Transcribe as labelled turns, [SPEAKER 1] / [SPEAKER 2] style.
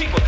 [SPEAKER 1] inventory